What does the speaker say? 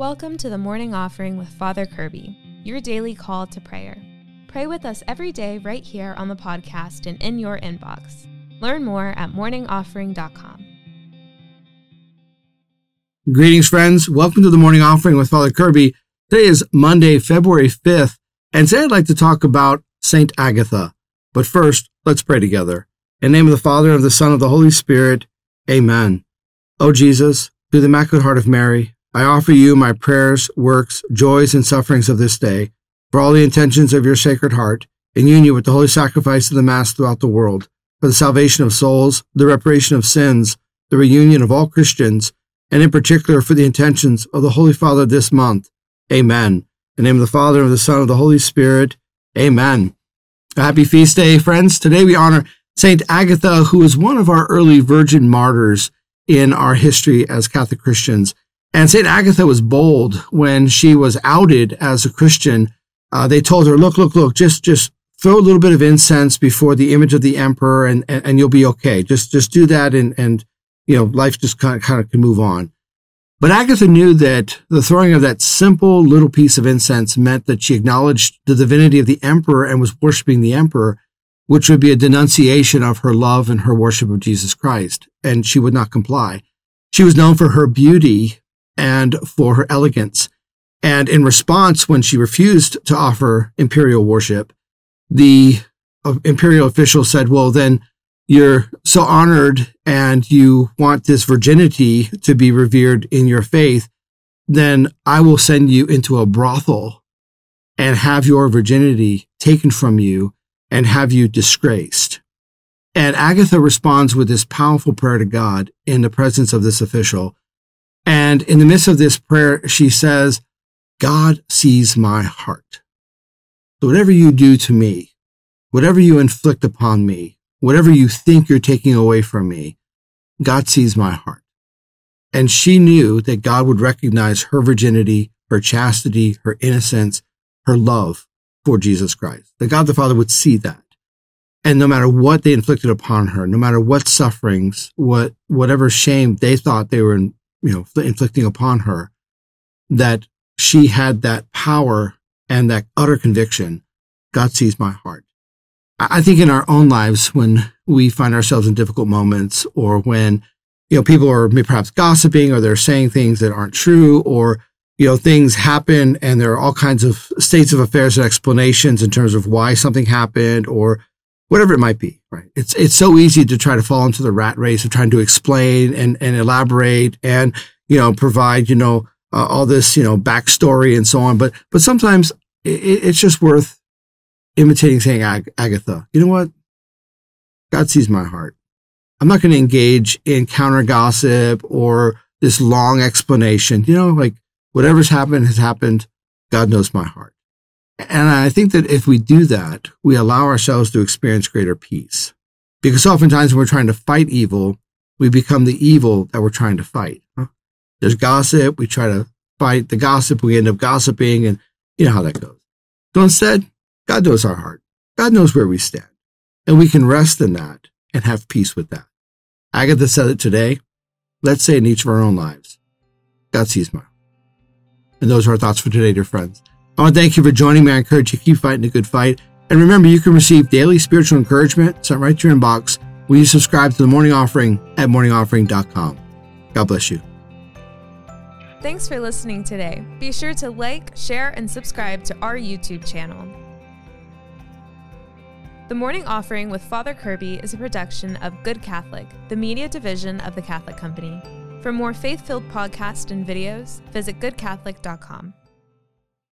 Welcome to the morning offering with Father Kirby, your daily call to prayer. Pray with us every day right here on the podcast and in your inbox. Learn more at morningoffering.com. Greetings, friends. Welcome to the morning offering with Father Kirby. Today is Monday, February 5th, and today I'd like to talk about Saint Agatha. But first, let's pray together. In the name of the Father, and of the Son, and of the Holy Spirit, Amen. O Jesus, through the Immaculate Heart of Mary, I offer you my prayers, works, joys, and sufferings of this day, for all the intentions of your Sacred Heart, in union with the holy sacrifice of the Mass throughout the world, for the salvation of souls, the reparation of sins, the reunion of all Christians, and in particular for the intentions of the Holy Father this month. Amen. In the name of the Father, and of the Son, and of the Holy Spirit. Amen. A happy feast day, friends. Today we honor Saint Agatha, who is one of our early virgin martyrs in our history as Catholic Christians. And St. Agatha was bold when she was outed as a Christian. Uh, they told her, look, look, look, just, just throw a little bit of incense before the image of the emperor and, and, and you'll be okay. Just, just do that and, and, you know, life just kind of, kind of can move on. But Agatha knew that the throwing of that simple little piece of incense meant that she acknowledged the divinity of the emperor and was worshiping the emperor, which would be a denunciation of her love and her worship of Jesus Christ. And she would not comply. She was known for her beauty and for her elegance. And in response, when she refused to offer imperial worship, the uh, imperial official said, well, then you're so honored and you want this virginity to be revered in your faith, then I will send you into a brothel and have your virginity taken from you and have you disgraced. And Agatha responds with this powerful prayer to God in the presence of this official. And in the midst of this prayer, she says, God sees my heart. So whatever you do to me, whatever you inflict upon me, whatever you think you're taking away from me, God sees my heart. And she knew that God would recognize her virginity, her chastity, her innocence, her love for Jesus Christ. That God the Father would see that. And no matter what they inflicted upon her, no matter what sufferings, what, whatever shame they thought they were in, you know, inflicting upon her, that she had that power and that utter conviction. God sees my heart. I think in our own lives, when we find ourselves in difficult moments or when, you know, people are perhaps gossiping or they're saying things that aren't true or, you know, things happen and there are all kinds of states of affairs and explanations in terms of why something happened or whatever it might be, right? It's, it's so easy to try to fall into the rat race of trying to explain and, and elaborate and, you know, provide, you know, uh, all this, you know, backstory and so on. But, but sometimes it, it's just worth imitating saying Ag- Agatha. You know what? God sees my heart. I'm not going to engage in counter gossip or this long explanation. You know, like whatever's happened has happened. God knows my heart. And I think that if we do that, we allow ourselves to experience greater peace. Because oftentimes when we're trying to fight evil, we become the evil that we're trying to fight. There's gossip. We try to fight the gossip. We end up gossiping and you know how that goes. So instead, God knows our heart. God knows where we stand. And we can rest in that and have peace with that. Agatha said it today. Let's say in each of our own lives, God sees my. And those are our thoughts for today, dear friends. I want to thank you for joining me. I encourage you to keep fighting a good fight. And remember, you can receive daily spiritual encouragement sent right to your inbox when you subscribe to the morning offering at morningoffering.com. God bless you. Thanks for listening today. Be sure to like, share, and subscribe to our YouTube channel. The Morning Offering with Father Kirby is a production of Good Catholic, the media division of the Catholic Company. For more faith filled podcasts and videos, visit goodcatholic.com.